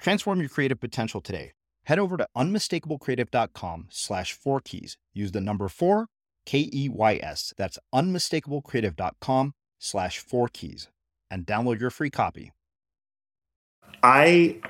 Transform your creative potential today. Head over to unmistakablecreative.com slash four keys. Use the number four, K E Y S. That's unmistakablecreative.com slash four keys and download your free copy. I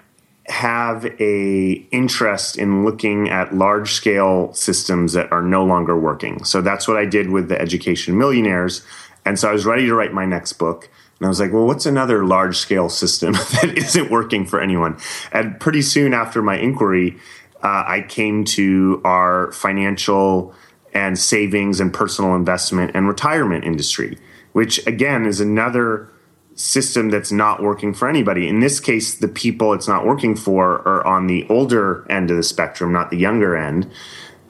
have a interest in looking at large scale systems that are no longer working. So that's what I did with the education millionaires. And so I was ready to write my next book. And I was like, well, what's another large scale system that isn't working for anyone? And pretty soon after my inquiry, uh, I came to our financial and savings and personal investment and retirement industry, which again is another system that's not working for anybody. In this case, the people it's not working for are on the older end of the spectrum, not the younger end.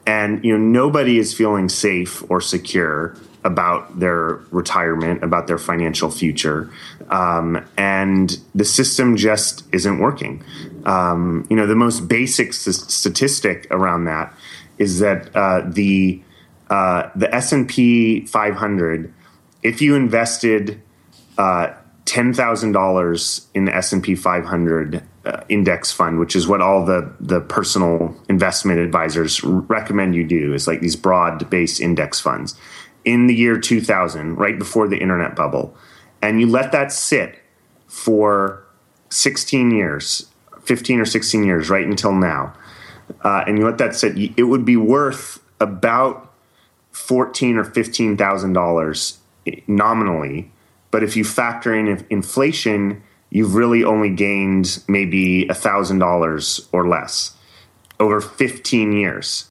And you know, nobody is feeling safe or secure about their retirement, about their financial future, um, and the system just isn't working. Um, you know, the most basic s- statistic around that is that uh, the uh, the S and P 500, if you invested uh, ten thousand dollars in the S and P 500 uh, index fund, which is what all the the personal investment advisors recommend you do, is like these broad based index funds in the year 2000, right before the internet bubble, and you let that sit for 16 years, 15 or 16 years, right until now, uh, and you let that sit, it would be worth about 14 or 15 thousand dollars nominally. But if you factor in inflation, you've really only gained maybe a thousand dollars or less over 15 years.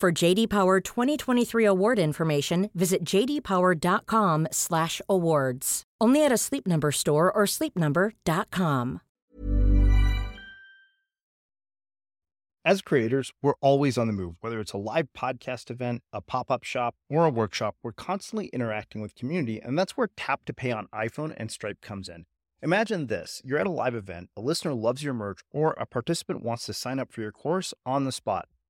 For JD Power 2023 award information, visit jdpower.com/awards. Only at a Sleep Number store or sleepnumber.com. As creators, we're always on the move. Whether it's a live podcast event, a pop up shop, or a workshop, we're constantly interacting with community, and that's where Tap to Pay on iPhone and Stripe comes in. Imagine this you're at a live event, a listener loves your merch, or a participant wants to sign up for your course on the spot.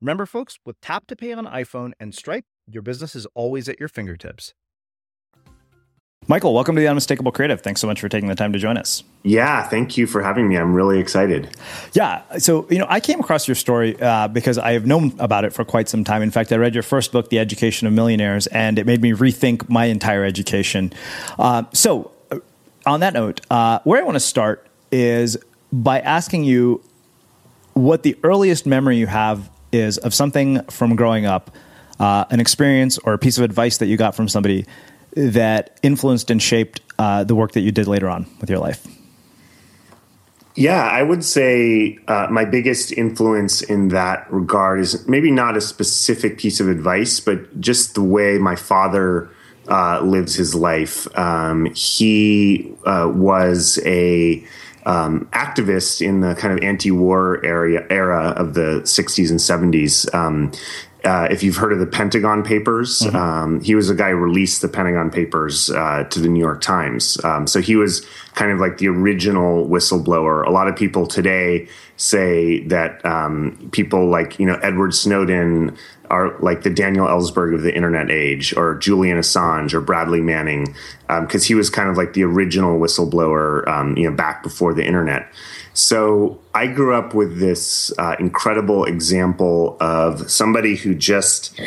Remember, folks, with Tap to Pay on iPhone and Stripe, your business is always at your fingertips. Michael, welcome to the Unmistakable Creative. Thanks so much for taking the time to join us. Yeah, thank you for having me. I'm really excited. Yeah, so you know, I came across your story uh, because I have known about it for quite some time. In fact, I read your first book, The Education of Millionaires, and it made me rethink my entire education. Uh, so, uh, on that note, uh, where I want to start is by asking you what the earliest memory you have is of something from growing up, uh, an experience or a piece of advice that you got from somebody that influenced and shaped uh, the work that you did later on with your life? Yeah, I would say uh, my biggest influence in that regard is maybe not a specific piece of advice, but just the way my father uh, lives his life. Um, he uh, was a um, activist in the kind of anti-war area era of the 60s and 70s. Um, uh, if you've heard of the Pentagon Papers, mm-hmm. um, he was a guy who released the Pentagon Papers uh, to the New York Times. Um, so he was kind of like the original whistleblower. A lot of people today say that um, people like you know Edward Snowden are like the Daniel Ellsberg of the internet age, or Julian Assange, or Bradley Manning, because um, he was kind of like the original whistleblower, um, you know, back before the internet. So I grew up with this uh, incredible example of somebody who just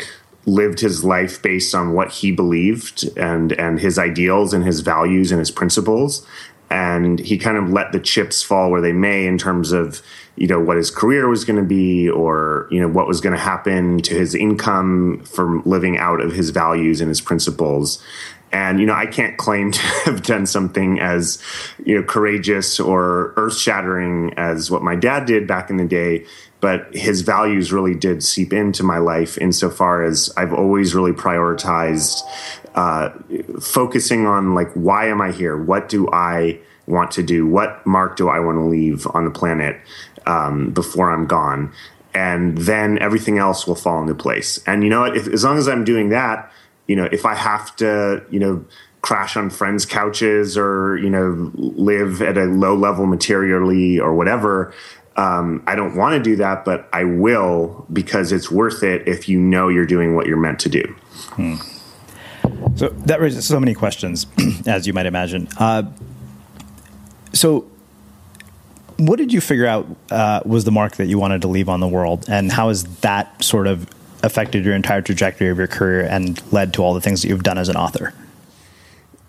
lived his life based on what he believed and and his ideals and his values and his principles and he kind of let the chips fall where they may in terms of you know what his career was going to be or you know what was going to happen to his income from living out of his values and his principles. And you know i can't claim to have done something as you know courageous or earth-shattering as what my dad did back in the day but his values really did seep into my life insofar as i've always really prioritized uh, focusing on like why am i here? What do i want to do? What mark do i want to leave on the planet um, before i'm gone and then everything else will fall into place and you know if, as long as i'm doing that you know, if I have to, you know, crash on friends' couches or, you know, live at a low level materially or whatever, um, I don't want to do that, but I will because it's worth it if you know you're doing what you're meant to do. Hmm. So that raises so many questions, as you might imagine. Uh, so, what did you figure out uh, was the mark that you wanted to leave on the world, and how has that sort of affected your entire trajectory of your career and led to all the things that you've done as an author?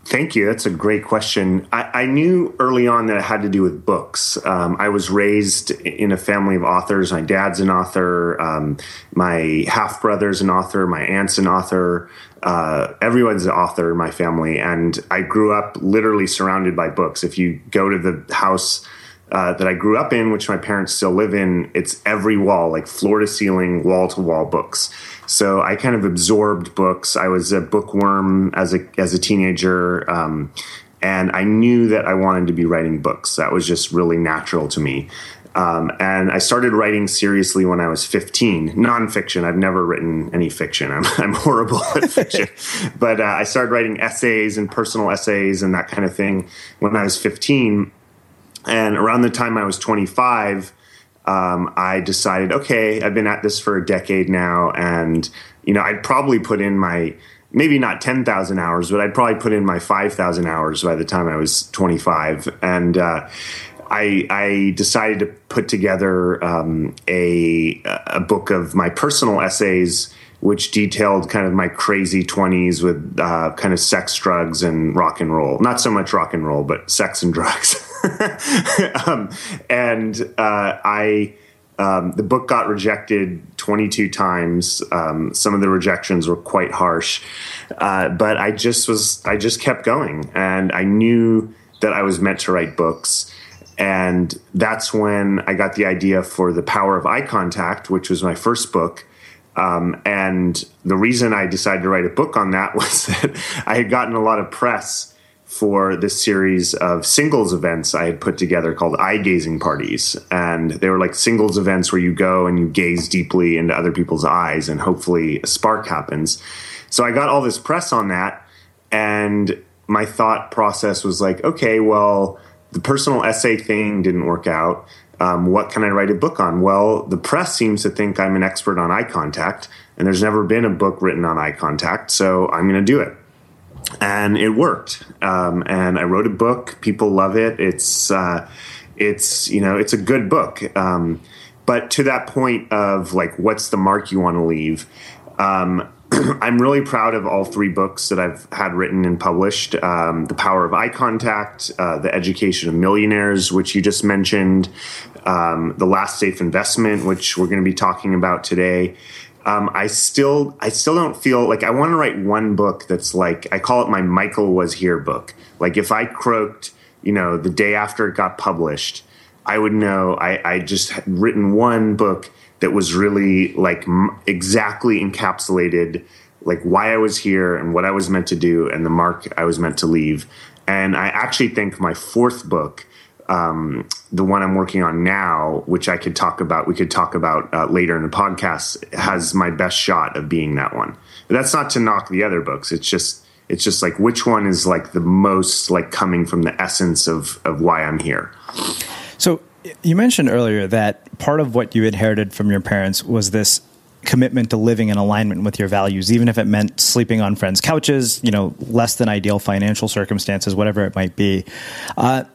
Thank you. That's a great question. I, I, knew early on that it had to do with books. Um, I was raised in a family of authors. My dad's an author. Um, my half brother's an author. My aunt's an author. Uh, everyone's an author in my family. And I grew up literally surrounded by books. If you go to the house uh, that I grew up in, which my parents still live in, it's every wall, like floor to ceiling, wall to wall books. So I kind of absorbed books. I was a bookworm as a as a teenager, um, and I knew that I wanted to be writing books. That was just really natural to me. Um, and I started writing seriously when I was 15, nonfiction. I've never written any fiction. I'm, I'm horrible at fiction. but uh, I started writing essays and personal essays and that kind of thing when I was 15. And around the time I was 25, um, I decided, okay, I've been at this for a decade now. And, you know, I'd probably put in my, maybe not 10,000 hours, but I'd probably put in my 5,000 hours by the time I was 25. And, uh, I, I, decided to put together um, a, a book of my personal essays, which detailed kind of my crazy 20s with uh, kind of sex, drugs, and rock and roll. Not so much rock and roll, but sex and drugs. um, and uh, I. Um, the book got rejected 22 times. Um, some of the rejections were quite harsh, uh, but I just was I just kept going, and I knew that I was meant to write books. And that's when I got the idea for The Power of Eye Contact, which was my first book. Um, and the reason I decided to write a book on that was that I had gotten a lot of press for this series of singles events I had put together called eye gazing parties. And they were like singles events where you go and you gaze deeply into other people's eyes and hopefully a spark happens. So I got all this press on that. And my thought process was like, okay, well, the personal essay thing didn't work out. Um, what can I write a book on? Well, the press seems to think I'm an expert on eye contact, and there's never been a book written on eye contact, so I'm going to do it. And it worked. Um, and I wrote a book. People love it. It's uh, it's you know it's a good book. Um, but to that point of like, what's the mark you want to leave? Um, I'm really proud of all three books that I've had written and published um, The Power of Eye Contact, uh, The Education of Millionaires, which you just mentioned, um, The Last Safe Investment, which we're going to be talking about today. Um, I still, I still don't feel like I want to write one book that's like I call it my Michael was here book. Like if I croaked, you know, the day after it got published, I would know I, I just written one book that was really like m- exactly encapsulated like why I was here and what I was meant to do and the mark I was meant to leave. And I actually think my fourth book, um, the one I'm working on now, which I could talk about, we could talk about uh, later in the podcast, has my best shot of being that one. But that's not to knock the other books. It's just it's just like which one is like the most like coming from the essence of of why I'm here. So you mentioned earlier that part of what you inherited from your parents was this commitment to living in alignment with your values, even if it meant sleeping on friends' couches, you know, less than ideal financial circumstances, whatever it might be. Uh,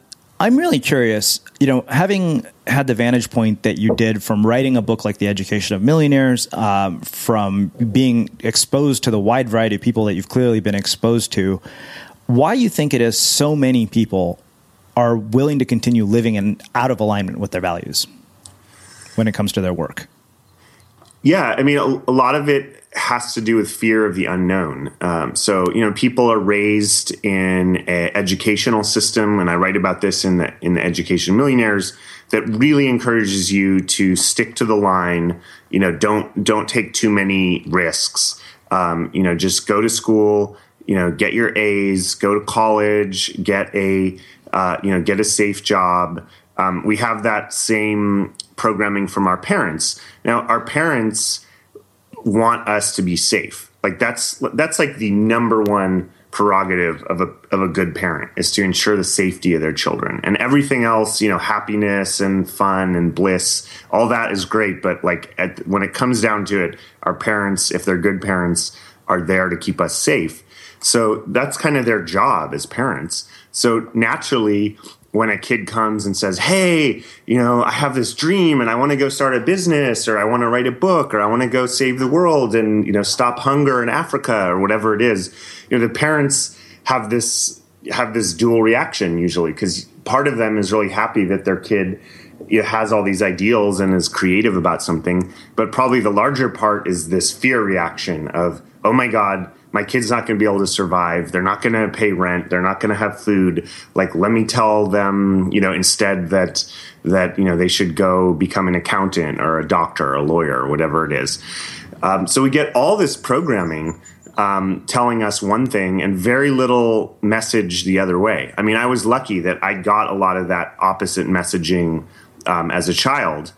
I'm really curious, you know, having had the vantage point that you did from writing a book like The Education of Millionaires, um, from being exposed to the wide variety of people that you've clearly been exposed to, why you think it is so many people are willing to continue living in out of alignment with their values when it comes to their work? Yeah, I mean, a, a lot of it has to do with fear of the unknown. Um, so, you know, people are raised in an educational system, and I write about this in the in the Education Millionaires that really encourages you to stick to the line. You know, don't don't take too many risks. Um, you know, just go to school. You know, get your A's, go to college, get a uh, you know, get a safe job. Um, we have that same programming from our parents. Now, our parents want us to be safe. Like that's that's like the number one prerogative of a of a good parent is to ensure the safety of their children. And everything else, you know, happiness and fun and bliss, all that is great, but like at, when it comes down to it, our parents, if they're good parents, are there to keep us safe. So that's kind of their job as parents. So naturally, when a kid comes and says, Hey, you know, I have this dream and I want to go start a business or I want to write a book or I want to go save the world and, you know, stop hunger in Africa or whatever it is, you know, the parents have this have this dual reaction usually because part of them is really happy that their kid you know, has all these ideals and is creative about something but probably the larger part is this fear reaction of oh my god my kid's not going to be able to survive. They're not going to pay rent. They're not going to have food. Like, let me tell them, you know, instead that that you know they should go become an accountant or a doctor or a lawyer or whatever it is. Um, so we get all this programming um, telling us one thing and very little message the other way. I mean, I was lucky that I got a lot of that opposite messaging um, as a child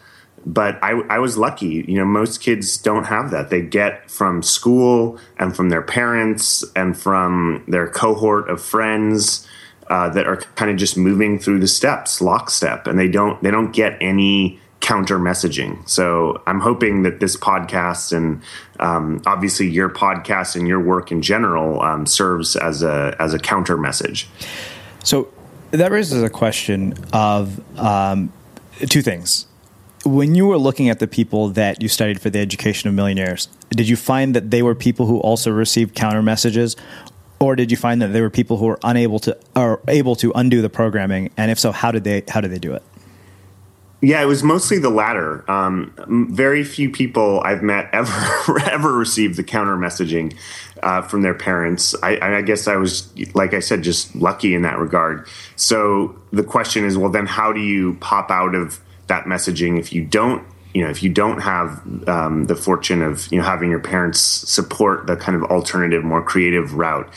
but I, I, was lucky. You know, most kids don't have that. They get from school and from their parents and from their cohort of friends uh, that are kind of just moving through the steps, lockstep, and they don't they don't get any counter messaging. So I'm hoping that this podcast and um, obviously your podcast and your work in general um, serves as a as a counter message. So that raises a question of um, two things when you were looking at the people that you studied for the education of millionaires, did you find that they were people who also received counter messages, or did you find that they were people who were unable to or able to undo the programming? And if so, how did they how did they do it? Yeah, it was mostly the latter. Um, very few people I've met ever ever received the counter messaging uh, from their parents. I, I, guess I was, like I said, just lucky in that regard. So the question is, well, then how do you pop out of that messaging. If you don't you know if you don't have um, the fortune of you know having your parents support the kind of alternative more creative route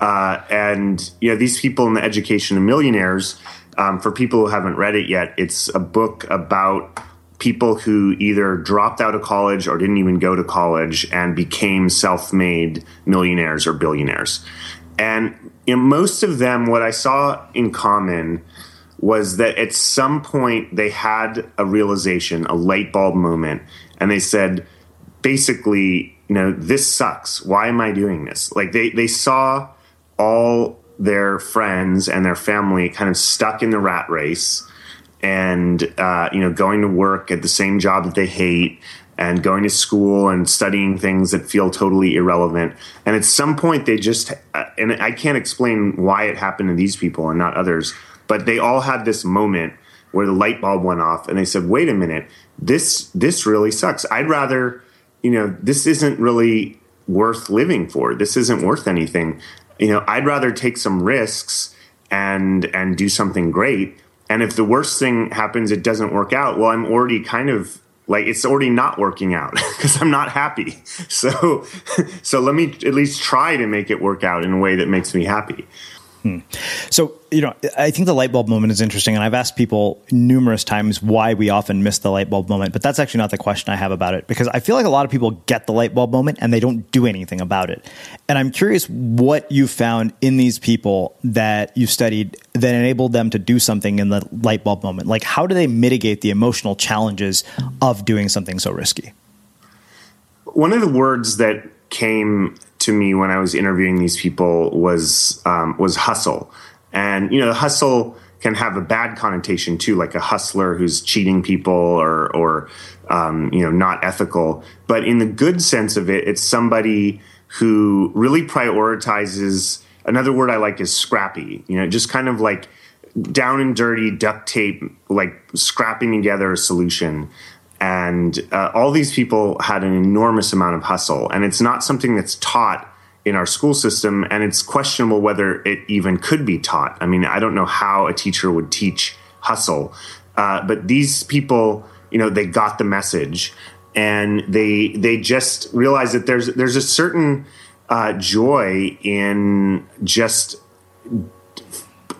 uh, and you know these people in the education of millionaires um, for people who haven't read it yet it's a book about people who either dropped out of college or didn't even go to college and became self-made millionaires or billionaires. And most of them what i saw in common was that at some point they had a realization, a light bulb moment, and they said, basically, you know, this sucks. Why am I doing this? Like they they saw all their friends and their family kind of stuck in the rat race and uh, you know going to work at the same job that they hate and going to school and studying things that feel totally irrelevant and at some point they just uh, and i can't explain why it happened to these people and not others but they all had this moment where the light bulb went off and they said, wait a minute, this this really sucks. I'd rather, you know, this isn't really worth living for. This isn't worth anything. You know, I'd rather take some risks and and do something great. And if the worst thing happens, it doesn't work out. Well, I'm already kind of like it's already not working out because I'm not happy. So, so let me at least try to make it work out in a way that makes me happy. Hmm. So, you know, I think the light bulb moment is interesting. And I've asked people numerous times why we often miss the light bulb moment, but that's actually not the question I have about it because I feel like a lot of people get the light bulb moment and they don't do anything about it. And I'm curious what you found in these people that you studied that enabled them to do something in the light bulb moment. Like, how do they mitigate the emotional challenges of doing something so risky? One of the words that came to me when I was interviewing these people was um, was hustle, and you know, hustle can have a bad connotation too, like a hustler who's cheating people or or um, you know not ethical. But in the good sense of it, it's somebody who really prioritizes. Another word I like is scrappy. You know, just kind of like down and dirty duct tape, like scrapping together a solution. And uh, all these people had an enormous amount of hustle. And it's not something that's taught in our school system. And it's questionable whether it even could be taught. I mean, I don't know how a teacher would teach hustle. Uh, but these people, you know, they got the message and they they just realized that there's there's a certain uh, joy in just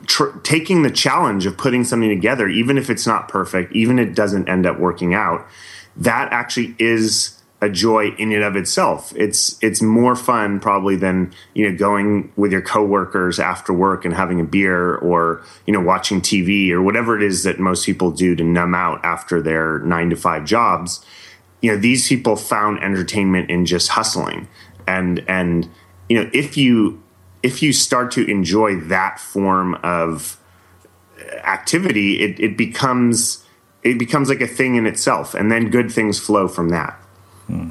tr- taking the challenge of putting something together, even if it's not perfect, even if it doesn't end up working out, that actually is a joy in and of itself. It's it's more fun probably than you know going with your coworkers after work and having a beer or you know watching TV or whatever it is that most people do to numb out after their 9 to 5 jobs. You know, these people found entertainment in just hustling. And and you know, if you if you start to enjoy that form of activity, it, it becomes it becomes like a thing in itself, and then good things flow from that. Hmm.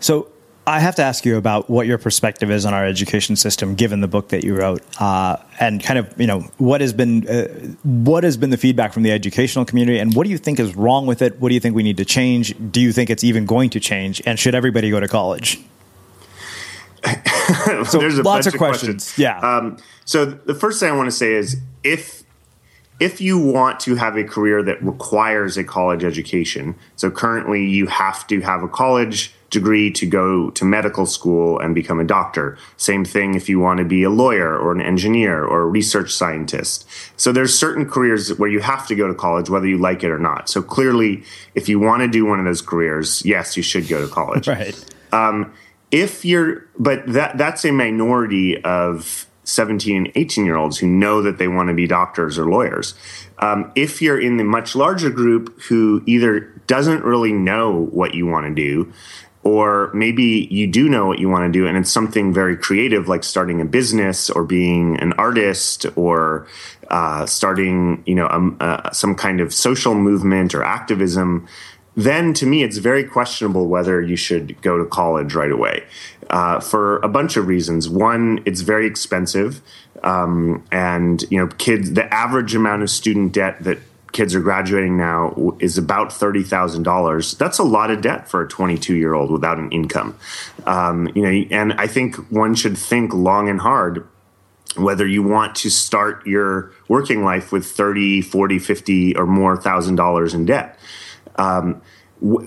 So I have to ask you about what your perspective is on our education system, given the book that you wrote, uh, and kind of you know what has been uh, what has been the feedback from the educational community, and what do you think is wrong with it? What do you think we need to change? Do you think it's even going to change? And should everybody go to college? so there's a lots of, of questions. questions. Yeah. Um, so the first thing I want to say is if if you want to have a career that requires a college education, so currently you have to have a college degree to go to medical school and become a doctor. Same thing if you want to be a lawyer or an engineer or a research scientist. So there's certain careers where you have to go to college whether you like it or not. So clearly, if you want to do one of those careers, yes, you should go to college. right. Um, if you're, but that that's a minority of 17 and 18 year olds who know that they want to be doctors or lawyers. Um, if you're in the much larger group who either doesn't really know what you want to do or maybe you do know what you want to do and it's something very creative like starting a business or being an artist or uh, starting you know um, uh, some kind of social movement or activism then to me it's very questionable whether you should go to college right away uh, for a bunch of reasons one it's very expensive um, and you know kids the average amount of student debt that kids are graduating now is about $30,000. That's a lot of debt for a 22 year old without an income. Um, you know, and I think one should think long and hard whether you want to start your working life with 30, 40, 50 or more thousand dollars in debt. Um,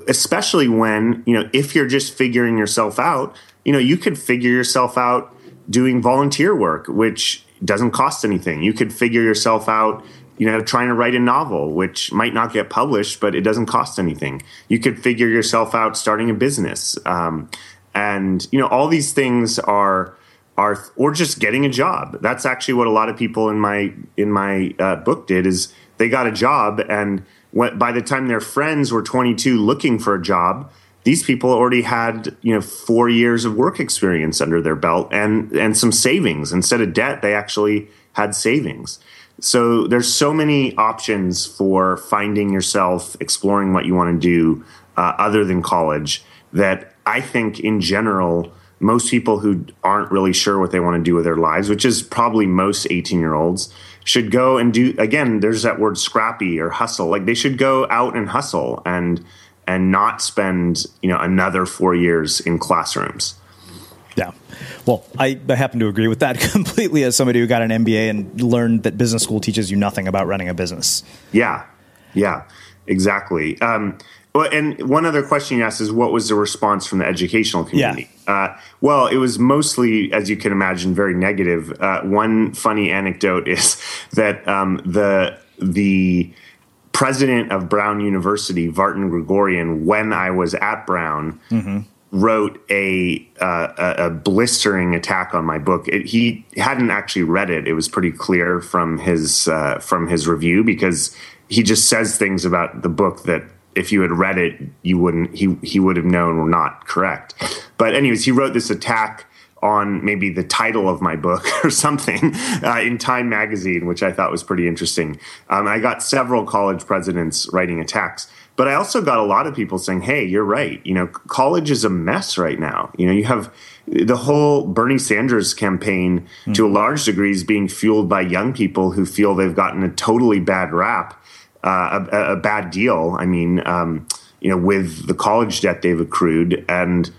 especially when, you know, if you're just figuring yourself out, you know, you could figure yourself out doing volunteer work, which doesn't cost anything. You could figure yourself out you know, trying to write a novel, which might not get published, but it doesn't cost anything. You could figure yourself out starting a business, um, and you know, all these things are are or just getting a job. That's actually what a lot of people in my in my uh, book did is they got a job, and when, by the time their friends were 22 looking for a job, these people already had you know four years of work experience under their belt and and some savings instead of debt. They actually had savings. So there's so many options for finding yourself, exploring what you want to do uh, other than college that I think in general, most people who aren't really sure what they want to do with their lives, which is probably most 18 year olds, should go and do again, there's that word scrappy or hustle. Like they should go out and hustle and and not spend, you know, another four years in classrooms. Yeah. Well, I, I happen to agree with that completely as somebody who got an MBA and learned that business school teaches you nothing about running a business. Yeah. Yeah. Exactly. Um, well, and one other question you asked is what was the response from the educational community? Yeah. Uh, well, it was mostly, as you can imagine, very negative. Uh, one funny anecdote is that um, the the president of Brown University, Vartan Gregorian, when I was at Brown, mm-hmm wrote a, uh, a blistering attack on my book. It, he hadn't actually read it. It was pretty clear from his uh, from his review because he just says things about the book that if you had read it, you wouldn't he he would have known were not correct. But anyways, he wrote this attack on maybe the title of my book or something uh, in Time magazine, which I thought was pretty interesting. Um, I got several college presidents writing attacks. But I also got a lot of people saying, "Hey, you're right. You know, college is a mess right now. You know, you have the whole Bernie Sanders campaign mm-hmm. to a large degree is being fueled by young people who feel they've gotten a totally bad rap, uh, a, a, bad deal. I mean, um, you know, with the college debt they've accrued and."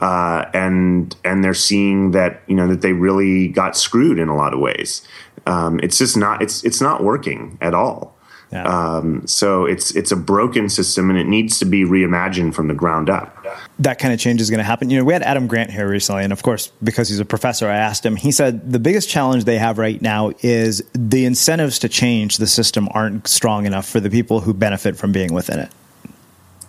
Uh, and and they're seeing that you know that they really got screwed in a lot of ways. Um, it's just not it's it's not working at all. Yeah. Um, so it's it's a broken system and it needs to be reimagined from the ground up. That kind of change is going to happen. You know, we had Adam Grant here recently, and of course, because he's a professor, I asked him. He said the biggest challenge they have right now is the incentives to change the system aren't strong enough for the people who benefit from being within it.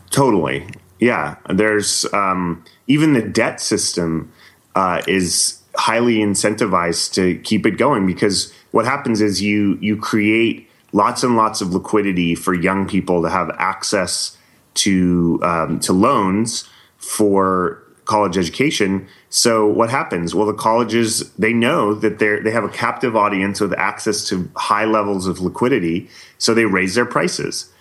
Totally, yeah. There's um, even the debt system uh, is highly incentivized to keep it going because what happens is you you create lots and lots of liquidity for young people to have access to um, to loans for college education. So what happens? Well, the colleges they know that they they have a captive audience with access to high levels of liquidity, so they raise their prices,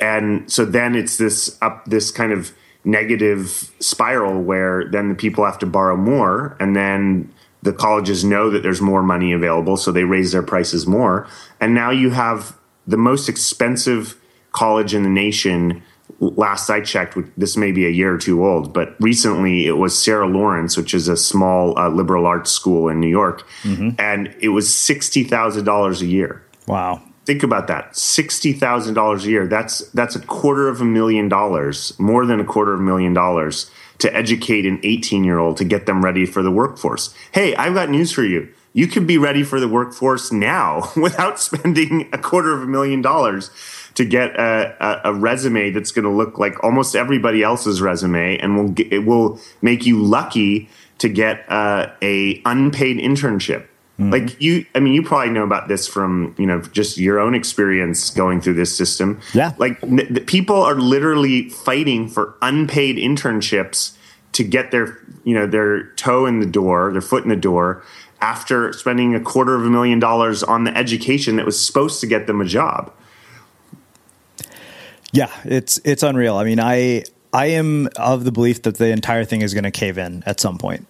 and so then it's this up this kind of negative spiral where then the people have to borrow more, and then the colleges know that there's more money available, so they raise their prices more. And now you have the most expensive college in the nation last I checked, this may be a year or two old, but recently it was Sarah Lawrence, which is a small uh, liberal arts school in New York, mm-hmm. and it was sixty thousand dollars a year. Wow! Think about that sixty thousand dollars a year. That's that's a quarter of a million dollars, more than a quarter of a million dollars to educate an eighteen year old to get them ready for the workforce. Hey, I've got news for you. You could be ready for the workforce now without spending a quarter of a million dollars to get a, a, a resume that's going to look like almost everybody else's resume, and will it will make you lucky to get uh, a unpaid internship. Mm-hmm. Like you, I mean, you probably know about this from you know just your own experience going through this system. Yeah, like n- people are literally fighting for unpaid internships to get their you know their toe in the door, their foot in the door after spending a quarter of a million dollars on the education that was supposed to get them a job. Yeah, it's it's unreal. I mean, I I am of the belief that the entire thing is going to cave in at some point.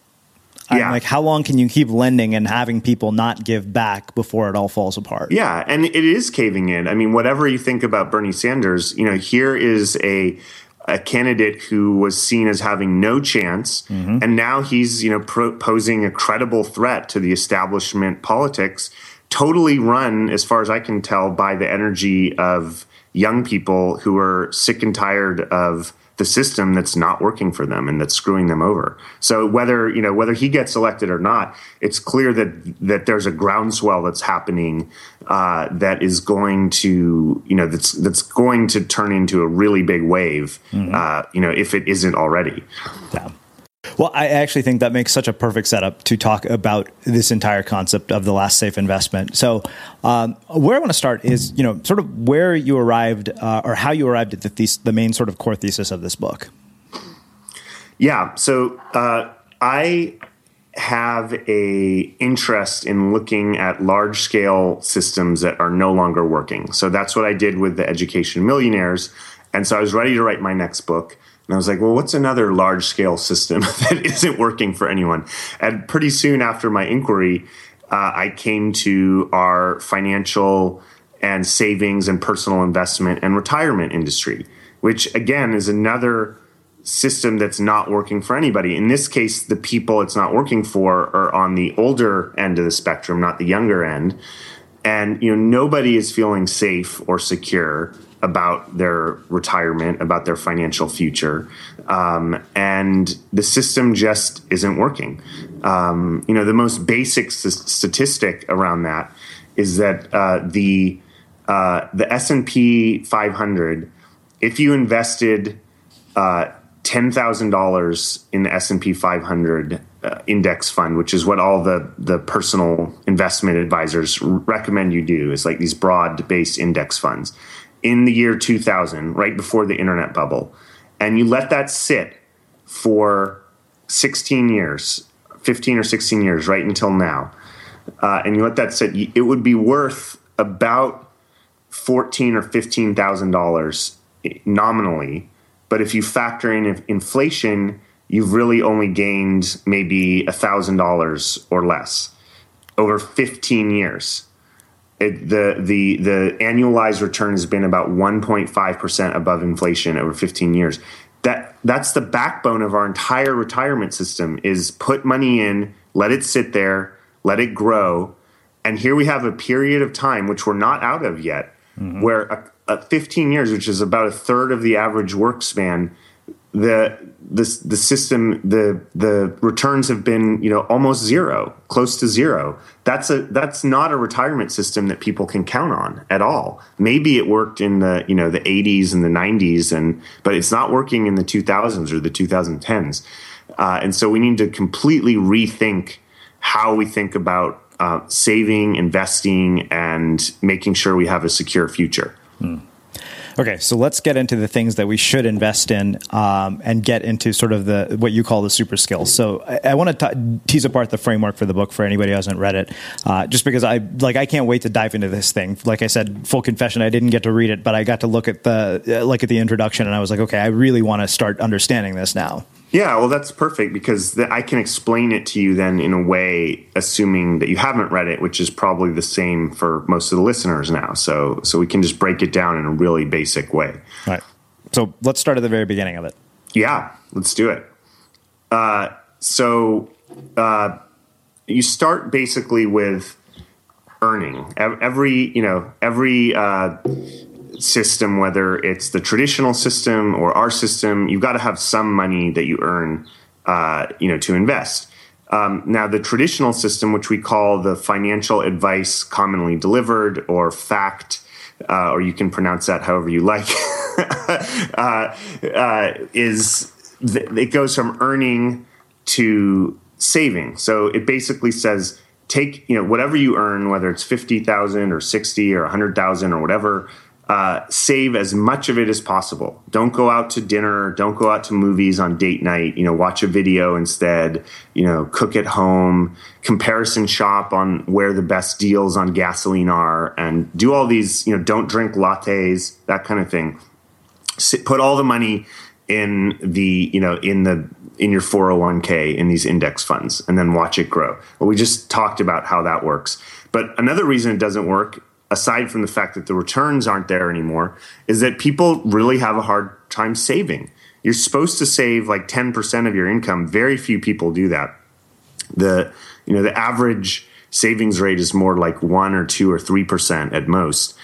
Yeah. I'm like, how long can you keep lending and having people not give back before it all falls apart? Yeah, and it is caving in. I mean, whatever you think about Bernie Sanders, you know, here is a a candidate who was seen as having no chance, mm-hmm. and now he's you know pro- posing a credible threat to the establishment politics. Totally run, as far as I can tell, by the energy of young people who are sick and tired of the system that's not working for them and that's screwing them over. So whether you know whether he gets elected or not, it's clear that that there's a groundswell that's happening uh, that is going to you know that's that's going to turn into a really big wave. Mm-hmm. Uh, you know if it isn't already. Yeah. Well, I actually think that makes such a perfect setup to talk about this entire concept of the last safe investment. So, um, where I want to start is, you know, sort of where you arrived uh, or how you arrived at the, the main sort of core thesis of this book. Yeah. So, uh, I have a interest in looking at large scale systems that are no longer working. So that's what I did with the education millionaires. And so I was ready to write my next book. And I was like, well, what's another large scale system that isn't working for anyone? And pretty soon after my inquiry, uh, I came to our financial and savings and personal investment and retirement industry, which again is another system that's not working for anybody. In this case, the people it's not working for are on the older end of the spectrum, not the younger end. And you know, nobody is feeling safe or secure about their retirement, about their financial future, um, and the system just isn't working. Um, you know, the most basic st- statistic around that is that uh, the uh, the S and P 500, if you invested uh, ten thousand dollars in the S and P 500 uh, index fund, which is what all the the personal investment advisors recommend you do, is like these broad based index funds in the year 2000, right before the internet bubble, and you let that sit for 16 years, 15 or 16 years, right until now, uh, and you let that sit, it would be worth about 14 or 15 thousand dollars nominally. But if you factor in inflation, you've really only gained maybe thousand dollars or less over 15 years it, the the the annualized return has been about 1.5 percent above inflation over 15 years. That that's the backbone of our entire retirement system. Is put money in, let it sit there, let it grow, and here we have a period of time which we're not out of yet, mm-hmm. where a, a 15 years, which is about a third of the average work span, the the the system the the returns have been you know almost zero close to zero. That's a that's not a retirement system that people can count on at all. Maybe it worked in the you know the 80s and the 90s and but it's not working in the 2000s or the 2010s uh, and so we need to completely rethink how we think about uh, saving investing and making sure we have a secure future. Hmm. Okay, so let's get into the things that we should invest in um, and get into sort of the what you call the super skills. So I, I want to tease apart the framework for the book for anybody who hasn't read it, uh, just because I like I can't wait to dive into this thing. Like I said, full confession, I didn't get to read it, but I got to look at the uh, look at the introduction, and I was like, okay, I really want to start understanding this now. Yeah, well, that's perfect because I can explain it to you then in a way, assuming that you haven't read it, which is probably the same for most of the listeners now. So, so we can just break it down in a really basic way. Right. So let's start at the very beginning of it. Yeah, let's do it. Uh, so uh, you start basically with earning every you know every uh, system whether it's the traditional system or our system you've got to have some money that you earn uh, you know to invest um, now the traditional system which we call the financial advice commonly delivered or fact uh, or you can pronounce that however you like uh, uh, is th- it goes from earning to saving so it basically says take you know whatever you earn, whether it's fifty thousand or sixty or a hundred thousand or whatever. Uh, save as much of it as possible. Don't go out to dinner. Don't go out to movies on date night. You know, watch a video instead. You know, cook at home. Comparison shop on where the best deals on gasoline are, and do all these. You know, don't drink lattes. That kind of thing. Put all the money in the you know in the in your 401k in these index funds and then watch it grow. Well, we just talked about how that works. But another reason it doesn't work, aside from the fact that the returns aren't there anymore, is that people really have a hard time saving. You're supposed to save like 10% of your income. Very few people do that. The you know the average savings rate is more like one or two or three percent at most.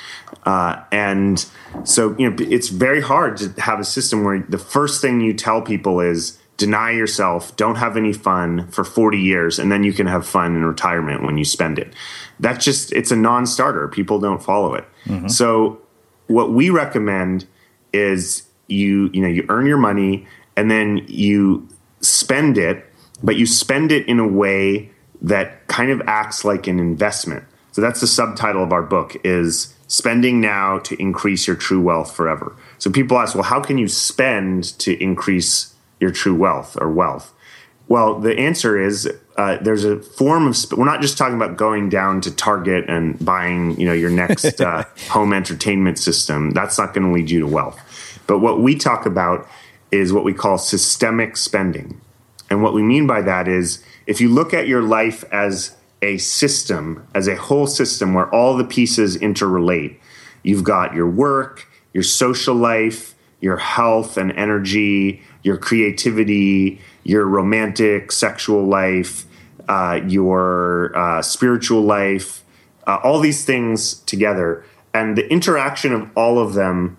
Uh, and so you know it's very hard to have a system where the first thing you tell people is deny yourself, don't have any fun for 40 years, and then you can have fun in retirement when you spend it. That's just, it's a non starter. People don't follow it. Mm-hmm. So, what we recommend is you, you know, you earn your money and then you spend it, but you spend it in a way that kind of acts like an investment. So that's the subtitle of our book is spending now to increase your true wealth forever. So people ask, well, how can you spend to increase your true wealth or wealth? Well, the answer is uh, there's a form of. Sp- we're not just talking about going down to Target and buying, you know, your next uh, home entertainment system. That's not going to lead you to wealth. But what we talk about is what we call systemic spending, and what we mean by that is if you look at your life as a system, as a whole system where all the pieces interrelate. You've got your work, your social life, your health and energy, your creativity, your romantic sexual life, uh, your uh, spiritual life, uh, all these things together. And the interaction of all of them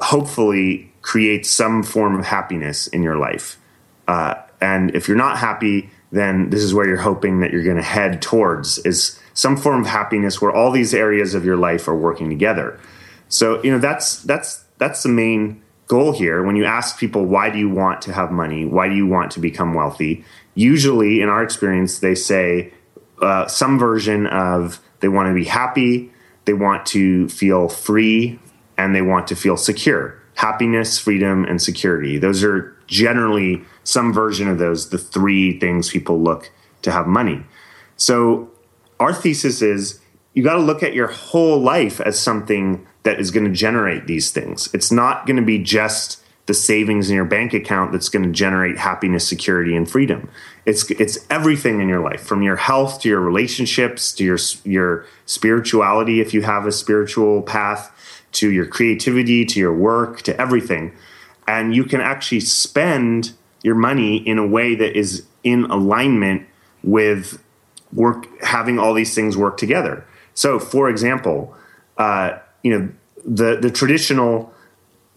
hopefully creates some form of happiness in your life. Uh, and if you're not happy, then this is where you're hoping that you're going to head towards is some form of happiness where all these areas of your life are working together. So, you know, that's that's that's the main goal here when you ask people why do you want to have money? Why do you want to become wealthy? Usually in our experience they say uh, some version of they want to be happy they want to feel free and they want to feel secure. Happiness freedom and security. Those are generally some version of those the three things people look to have money. So our thesis is you got to look at your whole life as something that is going to generate these things. It's not going to be just the savings in your bank account that's going to generate happiness, security, and freedom. It's it's everything in your life, from your health to your relationships to your your spirituality, if you have a spiritual path, to your creativity, to your work, to everything. And you can actually spend your money in a way that is in alignment with work having all these things work together. So, for example, uh, you know the the traditional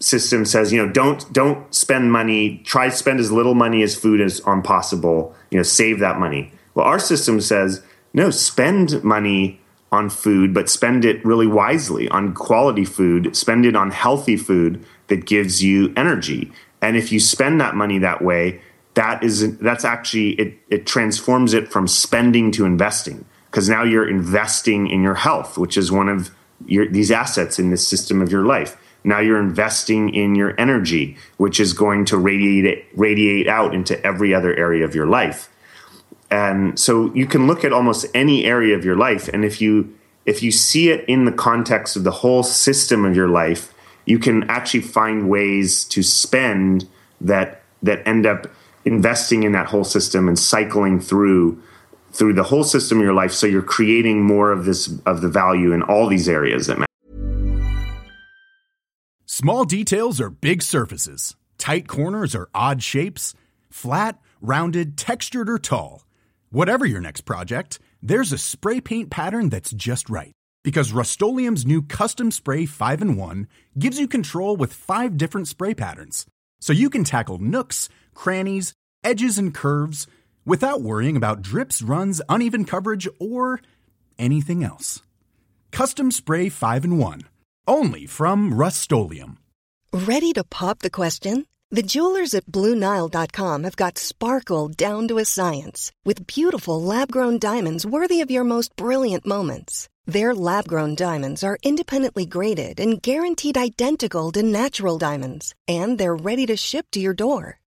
system says you know don't don't spend money try to spend as little money as food as on possible you know save that money. Well our system says no spend money on food but spend it really wisely on quality food spend it on healthy food that gives you energy. And if you spend that money that way that is that's actually it it transforms it from spending to investing because now you're investing in your health which is one of your, these assets in this system of your life. Now you're investing in your energy, which is going to radiate radiate out into every other area of your life. And so you can look at almost any area of your life, and if you if you see it in the context of the whole system of your life, you can actually find ways to spend that that end up investing in that whole system and cycling through through the whole system of your life so you're creating more of this of the value in all these areas that matter Small details are big surfaces. Tight corners are odd shapes. Flat, rounded, textured, or tall. Whatever your next project, there's a spray paint pattern that's just right. Because Rust new Custom Spray 5 in 1 gives you control with five different spray patterns. So you can tackle nooks, crannies, edges, and curves without worrying about drips, runs, uneven coverage, or anything else. Custom Spray 5 in 1. Only from Rust Ready to pop the question? The jewelers at BlueNile.com have got sparkle down to a science with beautiful lab grown diamonds worthy of your most brilliant moments. Their lab grown diamonds are independently graded and guaranteed identical to natural diamonds, and they're ready to ship to your door.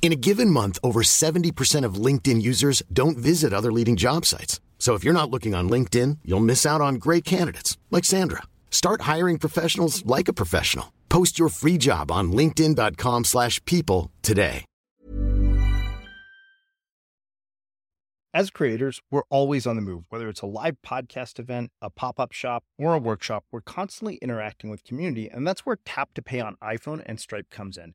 In a given month, over 70% of LinkedIn users don't visit other leading job sites. So if you're not looking on LinkedIn, you'll miss out on great candidates like Sandra. Start hiring professionals like a professional. Post your free job on linkedin.com/people today. As creators, we're always on the move, whether it's a live podcast event, a pop-up shop, or a workshop, we're constantly interacting with community, and that's where Tap to Pay on iPhone and Stripe comes in.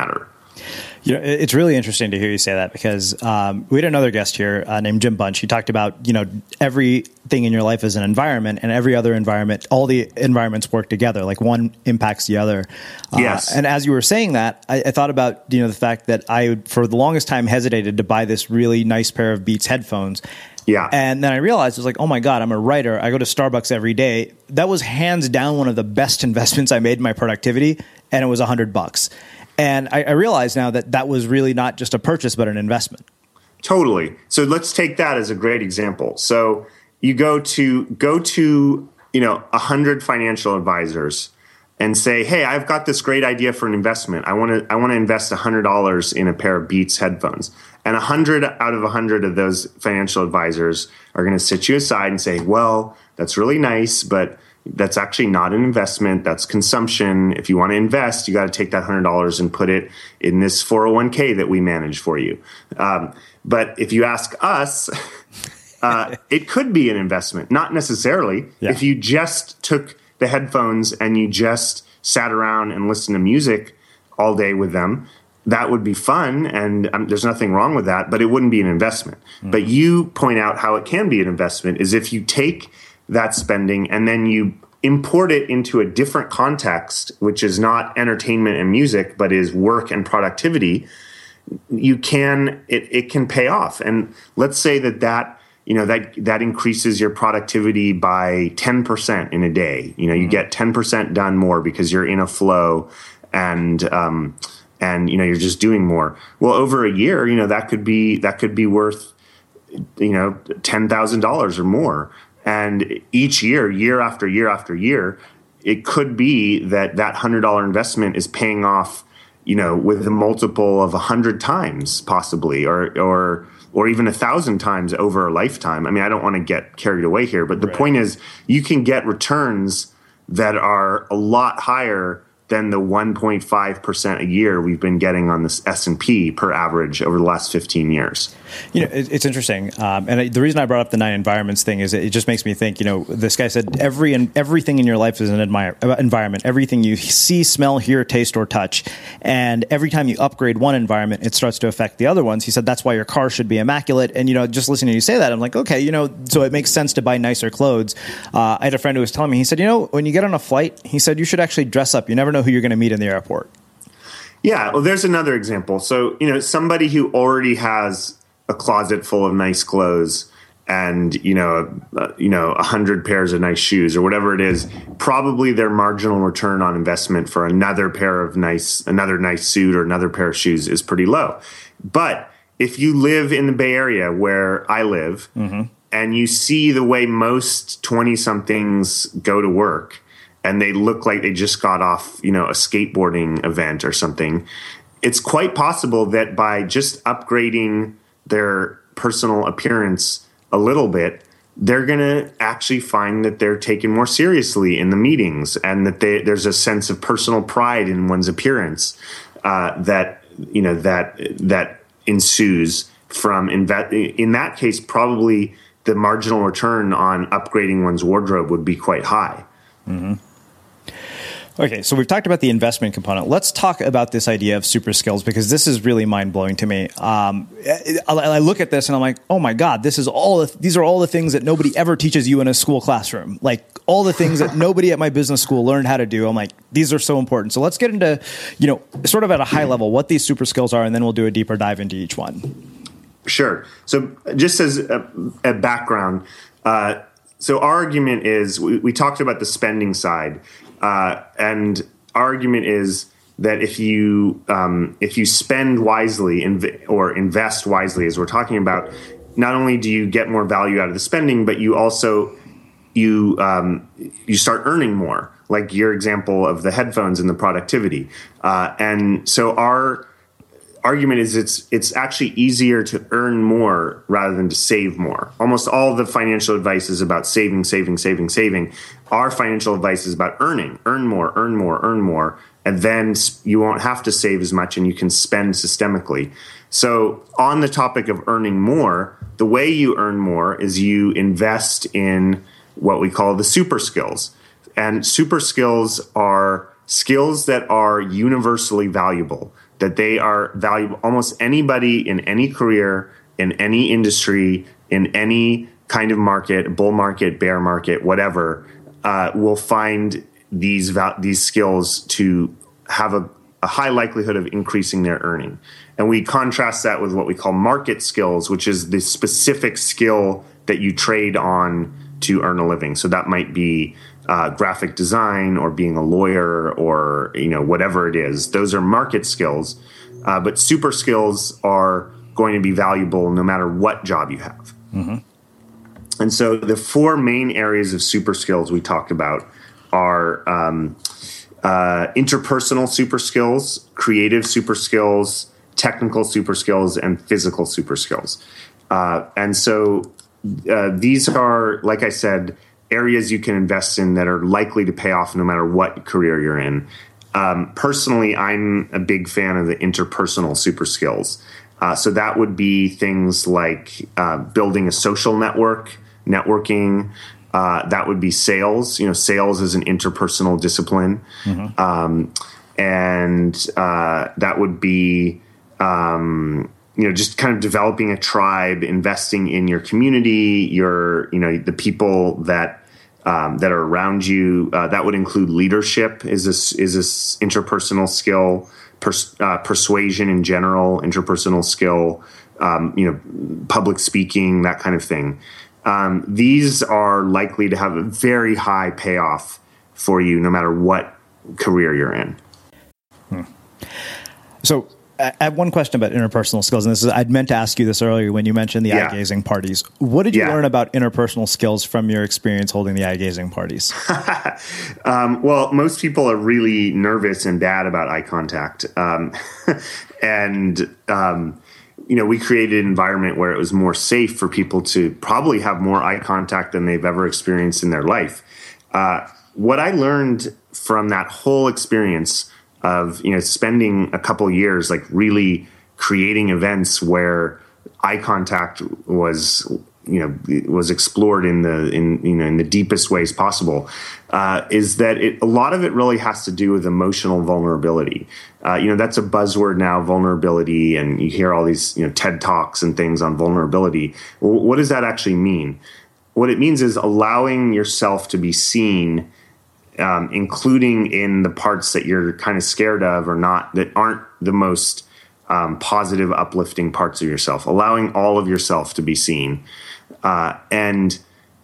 Matter. You know, it's really interesting to hear you say that because um, we had another guest here uh, named Jim Bunch. He talked about you know everything in your life is an environment, and every other environment, all the environments work together. Like one impacts the other. Uh, yes. And as you were saying that, I, I, thought about you know the fact that I for the longest time hesitated to buy this really nice pair of Beats headphones. Yeah. And then I realized I was like, oh my God, I'm a writer. I go to Starbucks every day. That was hands down one of the best investments I made in my productivity, and it was a hundred bucks. And I, I realize now that that was really not just a purchase, but an investment. Totally. So let's take that as a great example. So you go to go to you know a hundred financial advisors and say, "Hey, I've got this great idea for an investment. I want to I want to invest hundred dollars in a pair of Beats headphones." And hundred out of hundred of those financial advisors are going to sit you aside and say, "Well, that's really nice, but." That's actually not an investment that's consumption if you want to invest you got to take that $100 and put it in this 401k that we manage for you um, but if you ask us uh, it could be an investment not necessarily yeah. if you just took the headphones and you just sat around and listened to music all day with them that would be fun and um, there's nothing wrong with that but it wouldn't be an investment mm-hmm. but you point out how it can be an investment is if you take that spending and then you import it into a different context, which is not entertainment and music, but is work and productivity, you can it, it can pay off. And let's say that that you know that that increases your productivity by 10% in a day. You know you get 10% done more because you're in a flow and um, and you know you're just doing more. Well over a year you know that could be that could be worth you know $10,000 or more and each year year after year after year it could be that that $100 investment is paying off you know with a multiple of 100 times possibly or or or even a thousand times over a lifetime. I mean, I don't want to get carried away here, but the right. point is you can get returns that are a lot higher than the 1.5% a year we've been getting on this S&P per average over the last 15 years. You know, it's interesting. Um, and the reason I brought up the nine environments thing is it just makes me think, you know, this guy said every and everything in your life is an admire, uh, environment. Everything you see, smell, hear, taste, or touch. And every time you upgrade one environment, it starts to affect the other ones. He said that's why your car should be immaculate. And, you know, just listening to you say that, I'm like, okay, you know, so it makes sense to buy nicer clothes. Uh, I had a friend who was telling me, he said, you know, when you get on a flight, he said, you should actually dress up. You never know know who you're going to meet in the airport. Yeah, well, there's another example. So, you know, somebody who already has a closet full of nice clothes and you know, uh, you know, a hundred pairs of nice shoes or whatever it is, probably their marginal return on investment for another pair of nice, another nice suit or another pair of shoes is pretty low. But if you live in the Bay Area where I live, mm-hmm. and you see the way most twenty somethings go to work, and they look like they just got off, you know, a skateboarding event or something, it's quite possible that by just upgrading their personal appearance a little bit, they're going to actually find that they're taken more seriously in the meetings and that they, there's a sense of personal pride in one's appearance uh, that you know that that ensues from invest in that case probably the marginal return on upgrading one's wardrobe would be quite high mm-hmm. Okay, so we've talked about the investment component. Let's talk about this idea of super skills because this is really mind blowing to me. Um, I, I, look at this and I'm like, oh my god, this is all. The, these are all the things that nobody ever teaches you in a school classroom. Like all the things that nobody at my business school learned how to do. I'm like, these are so important. So let's get into, you know, sort of at a high level what these super skills are, and then we'll do a deeper dive into each one. Sure. So just as a, a background. Uh, so our argument is we, we, talked about the spending side uh, and argument is that if you um, if you spend wisely inv- or invest wisely, as we're talking about, not only do you get more value out of the spending, but you also you um, you start earning more. Like your example of the headphones and the productivity, uh, and so our argument is it's it's actually easier to earn more rather than to save more. Almost all the financial advice is about saving, saving, saving, saving. Our financial advice is about earning, earn more, earn more, earn more, and then you won't have to save as much and you can spend systemically. So, on the topic of earning more, the way you earn more is you invest in what we call the super skills. And super skills are skills that are universally valuable that they are valuable. Almost anybody in any career, in any industry, in any kind of market, bull market, bear market, whatever, uh, will find these these skills to have a, a high likelihood of increasing their earning. And we contrast that with what we call market skills, which is the specific skill that you trade on to earn a living. So that might be uh, graphic design or being a lawyer or you know whatever it is. Those are market skills, uh, but super skills are going to be valuable no matter what job you have. Mm-hmm. And so the four main areas of super skills we talked about are um, uh, interpersonal super skills, creative super skills, technical super skills, and physical super skills. Uh, and so uh, these are, like I said, areas you can invest in that are likely to pay off no matter what career you're in. Um, personally, I'm a big fan of the interpersonal super skills. Uh, so that would be things like uh, building a social network, networking. Uh, that would be sales. You know, sales is an interpersonal discipline, mm-hmm. um, and uh, that would be um, you know just kind of developing a tribe, investing in your community, your you know the people that um, that are around you. Uh, that would include leadership is this is this interpersonal skill, pers- uh, persuasion in general, interpersonal skill, um, you know, public speaking, that kind of thing. Um, these are likely to have a very high payoff for you, no matter what career you're in. Hmm. So I have one question about interpersonal skills, and this is I'd meant to ask you this earlier when you mentioned the yeah. eye gazing parties. What did you yeah. learn about interpersonal skills from your experience holding the eye gazing parties? um, well, most people are really nervous and bad about eye contact, um, and um, you know we created an environment where it was more safe for people to probably have more eye contact than they've ever experienced in their life. Uh, what I learned from that whole experience of you know spending a couple years like really creating events where eye contact was you know was explored in the in you know in the deepest ways possible uh, is that it, a lot of it really has to do with emotional vulnerability. Uh, you know that's a buzzword now vulnerability and you hear all these you know ted talks and things on vulnerability. Well, what does that actually mean? What it means is allowing yourself to be seen um, including in the parts that you're kind of scared of or not that aren't the most um, positive, uplifting parts of yourself, allowing all of yourself to be seen. Uh, and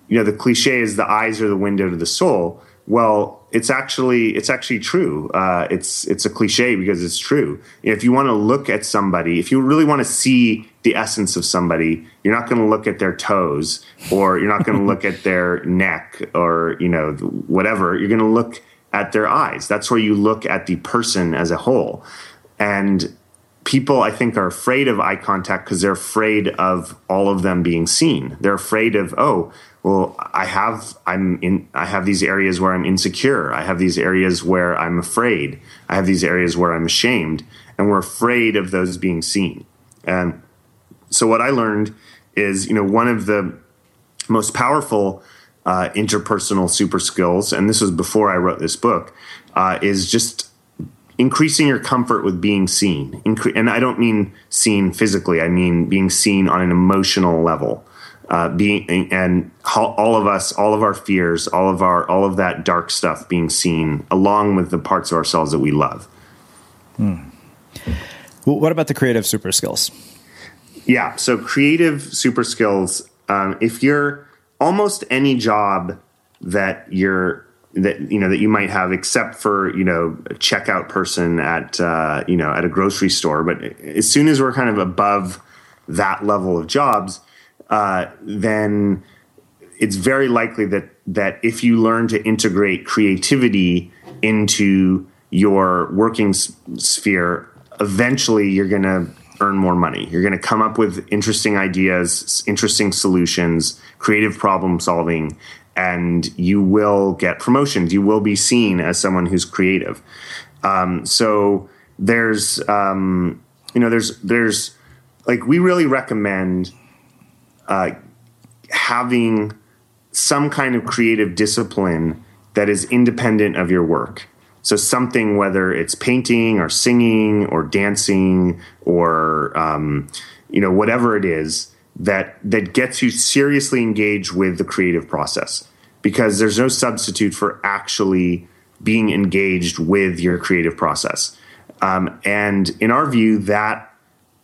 you know, the cliche is the eyes are the window to the soul. Well, it's actually it's actually true. Uh, it's it's a cliche because it's true. If you want to look at somebody, if you really want to see the essence of somebody, you're not going to look at their toes or you're not going to look at their neck or you know whatever. You're going to look at their eyes. That's where you look at the person as a whole. And people, I think, are afraid of eye contact because they're afraid of all of them being seen. They're afraid of oh well i have i'm in i have these areas where i'm insecure. I have these areas where i'm afraid. I have these areas where i'm ashamed and we're afraid of those being seen. And so what i learned is you know one of the most powerful uh, interpersonal super skills and this was before i wrote this book uh, is just increasing your comfort with being seen. Incre- and i don't mean seen physically. I mean being seen on an emotional level uh, being and all of us, all of our fears, all of our all of that dark stuff being seen, along with the parts of ourselves that we love. Hmm. Well, what about the creative super skills? Yeah, so creative super skills. Um, if you're almost any job that you're that you know that you might have, except for you know a checkout person at uh, you know at a grocery store, but as soon as we're kind of above that level of jobs uh, then it's very likely that that if you learn to integrate creativity into your working s- sphere, eventually you're going to earn more money. You're going to come up with interesting ideas, interesting solutions, creative problem solving, and you will get promotions. You will be seen as someone who's creative. Um, so there's, um, you know, there's there's like we really recommend uh, having some kind of creative discipline that is independent of your work. So something, whether it's painting or singing or dancing or um, you know whatever it is that that gets you seriously engaged with the creative process, because there's no substitute for actually being engaged with your creative process. Um, and in our view, that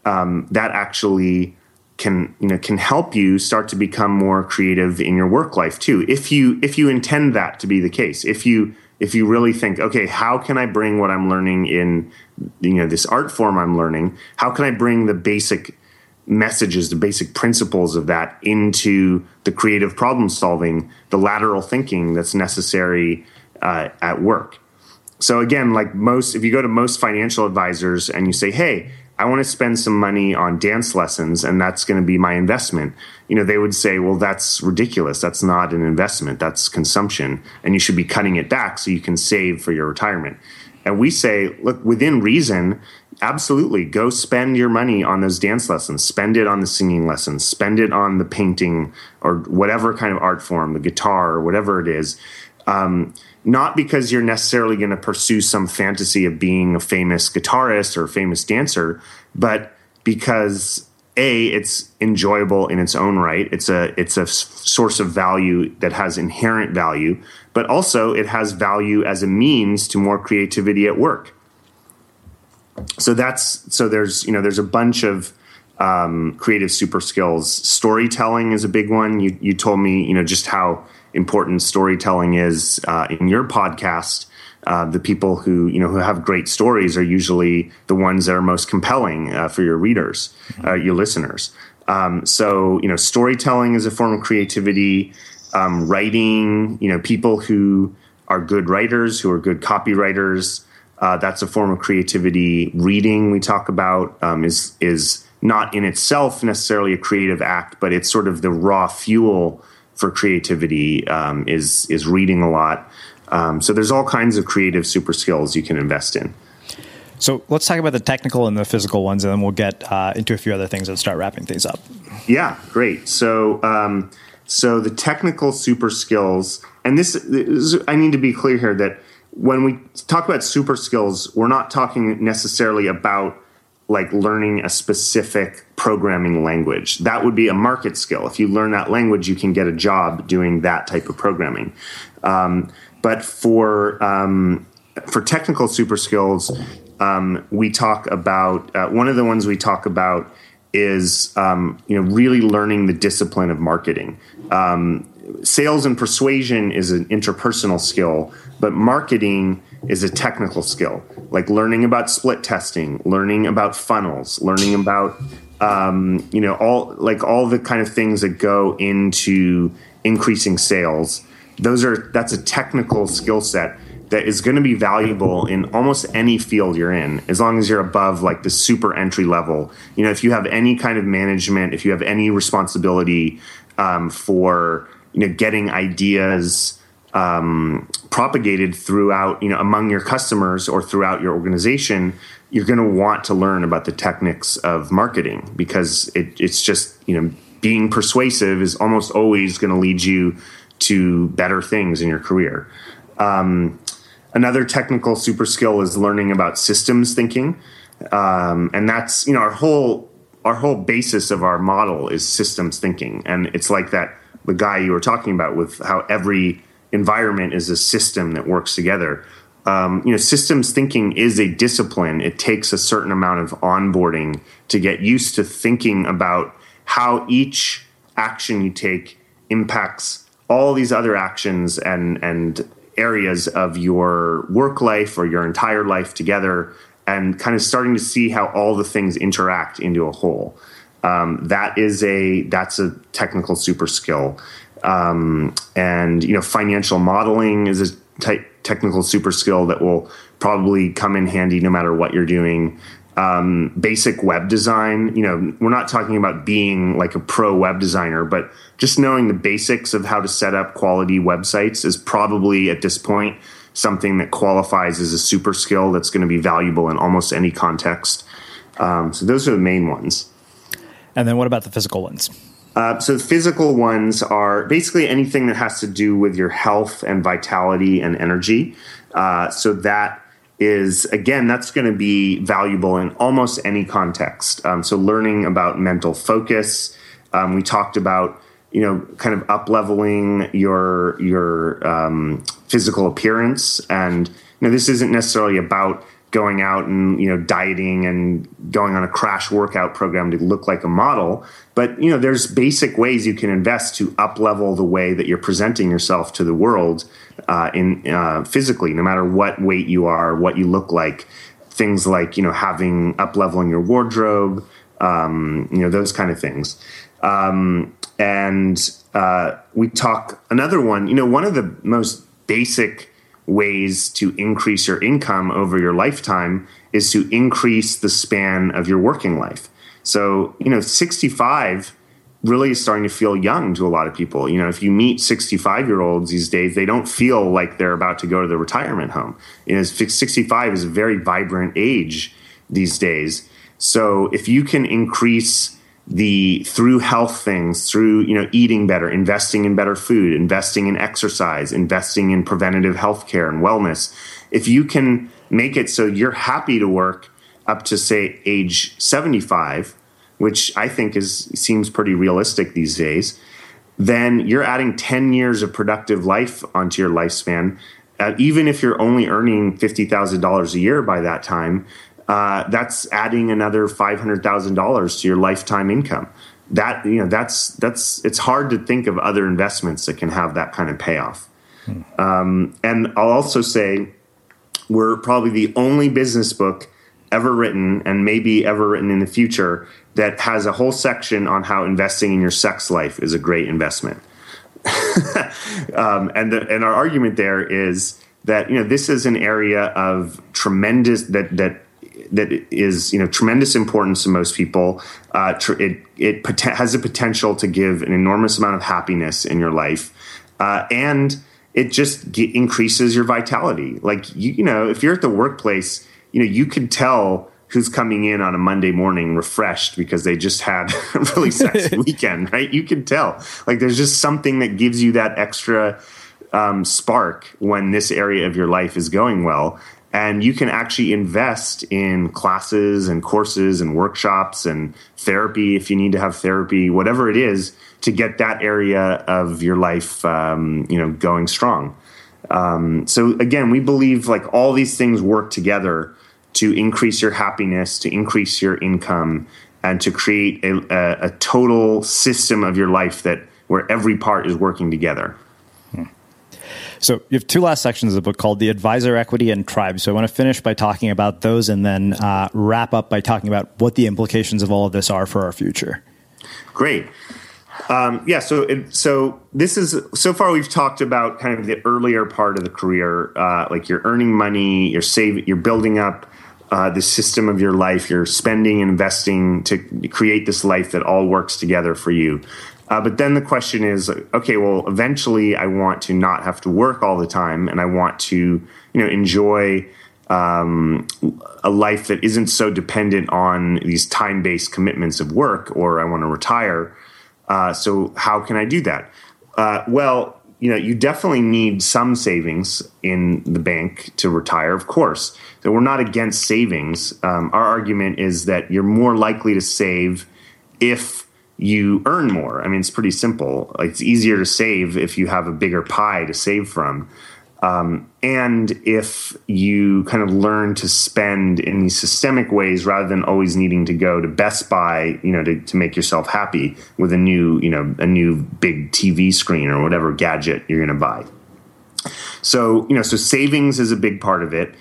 um, that actually can you know can help you start to become more creative in your work life too if you if you intend that to be the case. If you if you really think okay how can i bring what i'm learning in you know this art form i'm learning how can i bring the basic messages the basic principles of that into the creative problem solving the lateral thinking that's necessary uh, at work? So again like most if you go to most financial advisors and you say hey I want to spend some money on dance lessons and that's going to be my investment. You know, they would say, well, that's ridiculous. That's not an investment. That's consumption. And you should be cutting it back so you can save for your retirement. And we say, look, within reason, absolutely go spend your money on those dance lessons, spend it on the singing lessons, spend it on the painting or whatever kind of art form, the guitar or whatever it is. Um, not because you're necessarily going to pursue some fantasy of being a famous guitarist or a famous dancer, but because a it's enjoyable in its own right. It's a it's a source of value that has inherent value, but also it has value as a means to more creativity at work. so that's so there's you know there's a bunch of um, creative super skills. Storytelling is a big one. You you told me you know just how important storytelling is uh, in your podcast. Uh, the people who you know who have great stories are usually the ones that are most compelling uh, for your readers, uh, your listeners. Um, so you know, storytelling is a form of creativity. Um, writing, you know, people who are good writers, who are good copywriters, uh, that's a form of creativity. Reading, we talk about, um, is is not in itself necessarily a creative act, but it's sort of the raw fuel for creativity. Um, is is reading a lot. Um, so there's all kinds of creative super skills you can invest in. So let's talk about the technical and the physical ones, and then we'll get uh, into a few other things and start wrapping things up. Yeah, great. So, um, so the technical super skills, and this, this, I need to be clear here that when we talk about super skills, we're not talking necessarily about like learning a specific programming language. That would be a market skill. If you learn that language, you can get a job doing that type of programming. Um, but for um, for technical super skills, um, we talk about uh, one of the ones we talk about is um, you know really learning the discipline of marketing. Um, sales and persuasion is an interpersonal skill, but marketing is a technical skill, like learning about split testing, learning about funnels, learning about um, you know all like all the kind of things that go into increasing sales. Those are that's a technical skill set that is going to be valuable in almost any field you're in, as long as you're above like the super entry level. You know, if you have any kind of management, if you have any responsibility um, for you know getting ideas um, propagated throughout you know among your customers or throughout your organization, you're going to want to learn about the techniques of marketing because it, it's just you know being persuasive is almost always going to lead you to better things in your career. Um, Another technical super skill is learning about systems thinking, um, and that's you know our whole our whole basis of our model is systems thinking, and it's like that the guy you were talking about with how every environment is a system that works together. Um, you know, systems thinking is a discipline. It takes a certain amount of onboarding to get used to thinking about how each action you take impacts all these other actions and and areas of your work life or your entire life together and kind of starting to see how all the things interact into a whole. Um, that is a that's a technical super skill, um, and you know financial modeling is a type technical super skill that will probably come in handy no matter what you're doing um, basic web design. You know, we're not talking about being like a pro web designer, but just knowing the basics of how to set up quality websites is probably at this point something that qualifies as a super skill that's going to be valuable in almost any context. Um, so those are the main ones. And then what about the physical ones? Uh, so the physical ones are basically anything that has to do with your health and vitality and energy. Uh, so that is again that's going to be valuable in almost any context um, so learning about mental focus um, we talked about you know kind of up leveling your your um, physical appearance and know this isn't necessarily about going out and you know dieting and going on a crash workout program to look like a model. But you know there's basic ways you can invest to up level the way that you're presenting yourself to the world uh, in uh, physically no matter what weight you are what you look like. Things like you know having up leveling your wardrobe um, you know those kind of things. Um, and uh, we talk another one you know one of the most basic ways to increase your income over your lifetime is to increase the span of your working life. So, you know, 65 really is starting to feel young to a lot of people. You know, if you meet 65 year olds these days, they don't feel like they're about to go to the retirement home. You know, 65 is a very vibrant age these days. So if you can increase the through health things through you know eating better investing in better food investing in exercise investing in preventative health care and wellness if you can make it so you're happy to work up to say age 75 which i think is seems pretty realistic these days then you're adding 10 years of productive life onto your lifespan. Uh, even if you're only earning $50000 a year by that time uh, that's adding another five hundred thousand dollars to your lifetime income. That you know, that's that's it's hard to think of other investments that can have that kind of payoff. Hmm. Um, and I'll also say we're probably the only business book ever written, and maybe ever written in the future, that has a whole section on how investing in your sex life is a great investment. um, and the, and our argument there is that you know this is an area of tremendous that that that is you know tremendous importance to most people. Uh, tr- it it pot- has the potential to give an enormous amount of happiness in your life, uh, and it just increases your vitality. Like you, you know, if you're at the workplace, you know you can tell who's coming in on a Monday morning refreshed because they just had a really sexy weekend, right? You can tell. Like there's just something that gives you that extra um, spark when this area of your life is going well. And you can actually invest in classes and courses and workshops and therapy if you need to have therapy, whatever it is, to get that area of your life, um, you know, going strong. Um, so again, we believe like all these things work together to increase your happiness, to increase your income, and to create a, a, a total system of your life that where every part is working together. So you have two last sections of the book called The Advisor Equity and Tribe. So I want to finish by talking about those and then uh, wrap up by talking about what the implications of all of this are for our future. Great. Um, yeah, so it, so this is so far we've talked about kind of the earlier part of the career, uh, like you're earning money, you're saving, you're building up uh, the system of your life, you're spending investing to create this life that all works together for you. Uh, but then the question is, okay, well, eventually I want to not have to work all the time, and I want to, you know, enjoy um, a life that isn't so dependent on these time-based commitments of work, or I want to retire. Uh, so how can I do that? Uh, well, you know, you definitely need some savings in the bank to retire, of course. So we're not against savings. Um, our argument is that you're more likely to save if you earn more. I mean, it's pretty simple. It's easier to save if you have a bigger pie to save from. Um, and if you kind of learn to spend in these systemic ways rather than always needing to go to Best Buy, you know, to, to make yourself happy with a new, you know, a new big TV screen or whatever gadget you're going to buy. So, you know, so savings is a big part of it.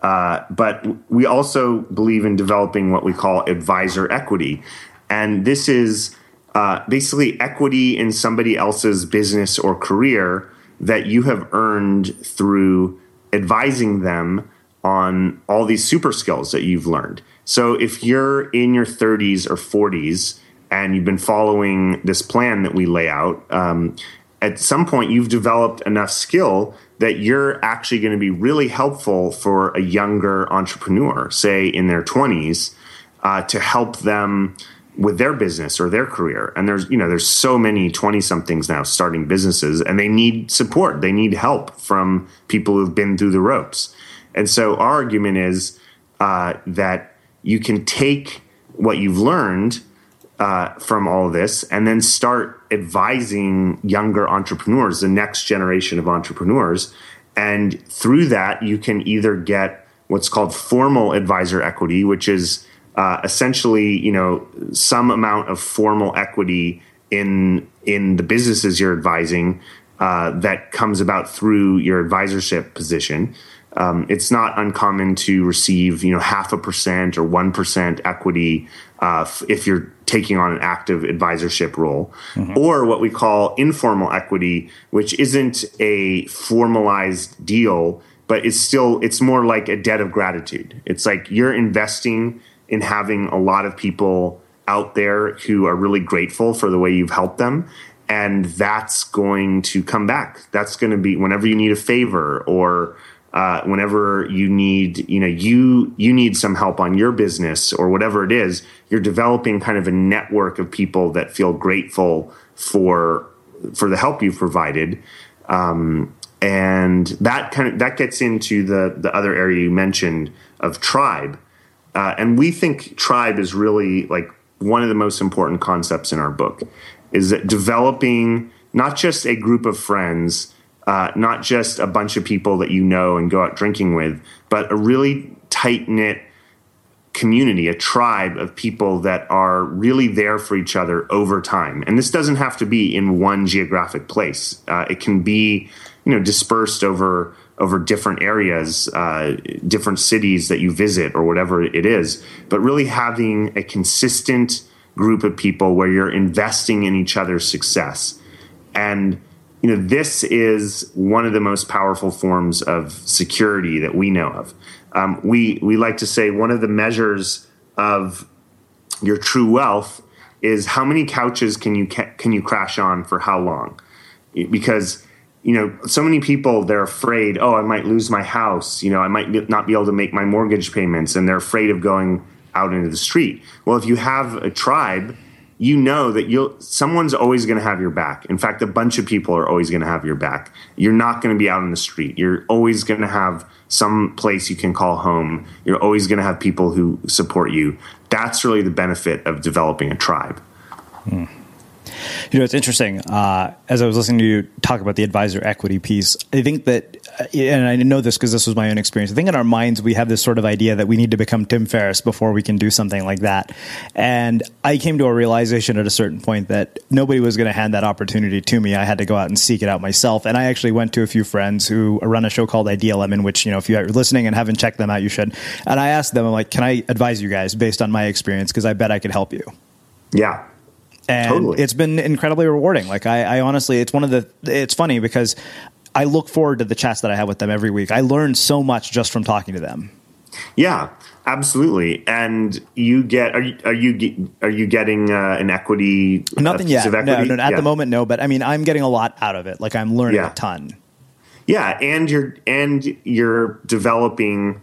Uh, but we also believe in developing what we call advisor equity. And this is uh, basically equity in somebody else's business or career that you have earned through advising them on all these super skills that you've learned. So if you're in your 30s or 40s and you've been following this plan that we lay out, um, at some point you've developed enough skill that you're actually going to be really helpful for a younger entrepreneur, say in their 20s, uh, to help them with their business or their career. And there's you know there's so many 20 somethings now starting businesses and they need support. They need help from people who've been through the ropes. And so our argument is uh, that you can take what you've learned uh, from all this and then start advising younger entrepreneurs the next generation of entrepreneurs. And through that you can either get what's called formal advisor equity which is uh, essentially, you know, some amount of formal equity in in the businesses you're advising uh, that comes about through your advisorship position. Um, it's not uncommon to receive, you know, half a percent or one percent equity uh, f- if you're taking on an active advisorship role, mm-hmm. or what we call informal equity, which isn't a formalized deal, but it's still it's more like a debt of gratitude. It's like you're investing in having a lot of people out there who are really grateful for the way you've helped them. And that's going to come back. That's going to be whenever you need a favor or uh, whenever you need, you know, you you need some help on your business or whatever it is. You're developing kind of a network of people that feel grateful for for the help you've provided. Um, and that kind of that gets into the the other area you mentioned of tribe uh, and we think tribe is really like one of the most important concepts in our book is that developing not just a group of friends, uh, not just a bunch of people that you know and go out drinking with, but a really tight knit community, a tribe of people that are really there for each other over time. And this doesn't have to be in one geographic place. Uh, it can be, you know, dispersed over over different areas, uh, different cities that you visit, or whatever it is. But really having a consistent group of people where you're investing in each other's success, and you know, this is one of the most powerful forms of security that we know of. Um, we we like to say one of the measures of your true wealth is how many couches can you ca- can you crash on for how long? Because you know, so many people they're afraid. Oh, I might lose my house. You know, I might not be able to make my mortgage payments, and they're afraid of going out into the street. Well, if you have a tribe you know that you'll someone's always going to have your back. In fact, a bunch of people are always going to have your back. You're not going to be out in the street. You're always going to have some place you can call home. You're always going to have people who support you. That's really the benefit of developing a tribe. Hmm. You know, it's interesting. Uh, as I was listening to you talk about the advisor equity piece, I think that, uh, and I know this because this was my own experience. I think in our minds we have this sort of idea that we need to become Tim Ferriss before we can do something like that. And I came to a realization at a certain point that nobody was going to hand that opportunity to me. I had to go out and seek it out myself. And I actually went to a few friends who run a show called IdeaLM, in which you know if you're listening and haven't checked them out, you should. And I asked them, I'm like, can I advise you guys based on my experience? Because I bet I could help you. Yeah, and totally. it's been incredibly rewarding. Like I, I honestly, it's one of the. It's funny because I look forward to the chats that I have with them every week. I learn so much just from talking to them. Yeah, absolutely. And you get are you are you, are you getting uh, an equity? Nothing yet. No, no, at yeah. the moment, no. But I mean, I'm getting a lot out of it. Like I'm learning yeah. a ton. Yeah, and you're and you're developing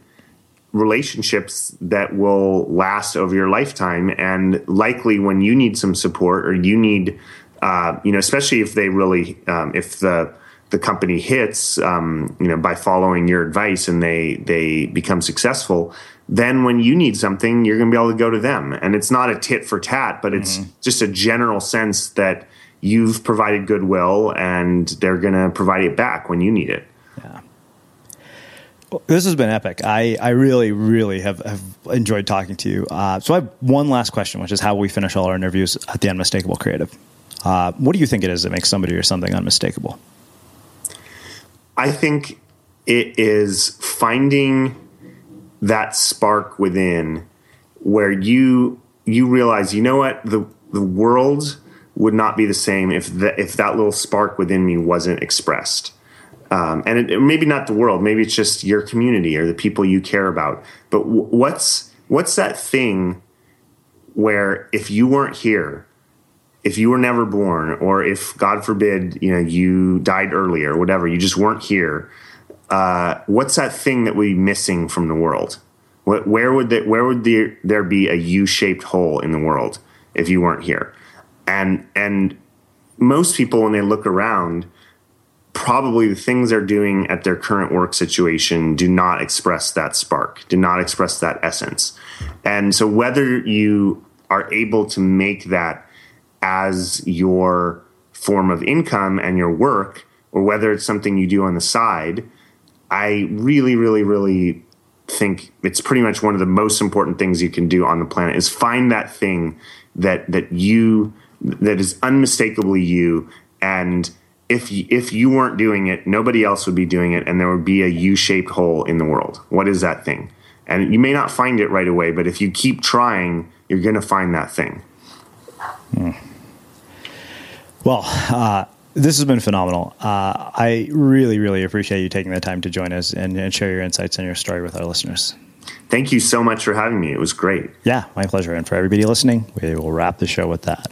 relationships that will last over your lifetime. And likely when you need some support or you need uh, you know especially if they really um, if the the company hits um, you know by following your advice and they they become successful then when you need something you're going to be able to go to them. And it's not a tit for tat but it's mm-hmm. just a general sense that you've provided goodwill and they're going to provide it back when you need it this has been epic. I, I really, really have, have enjoyed talking to you. Uh, so I have one last question, which is how we finish all our interviews at the Unmistakable Creative. Uh, what do you think it is that makes somebody or something unmistakable? I think it is finding that spark within where you you realize, you know what, the the world would not be the same if that if that little spark within me wasn't expressed um, and it, maybe not the world maybe it's just your community or the people you care about. But w- what's what's that thing where if you weren't here if you were never born or if god forbid you know you died earlier or whatever you just weren't here uh, what's that thing that be missing from the world? What, where would the, where would the, there be a u-shaped hole in the world if you weren't here? And and most people when they look around probably the things they're doing at their current work situation do not express that spark, do not express that essence. And so, whether you are able to make that as your form of income and your work, or whether it's something you do on the side, I really, really, really think it's pretty much one of the most important things you can do on the planet is find that thing that that you that is unmistakably you and if if you weren't doing it, nobody else would be doing it, and there would be a U-shaped hole in the world. What is that thing? And you may not find it right away, but if you keep trying, you're going to find that thing. Hmm. Well, uh, this has been phenomenal. Uh, I really, really appreciate you taking the time to join us and, and share your insights and your story with our listeners. Thank you so much for having me. It was great. Yeah, my pleasure. And for everybody listening, we will wrap the show with that.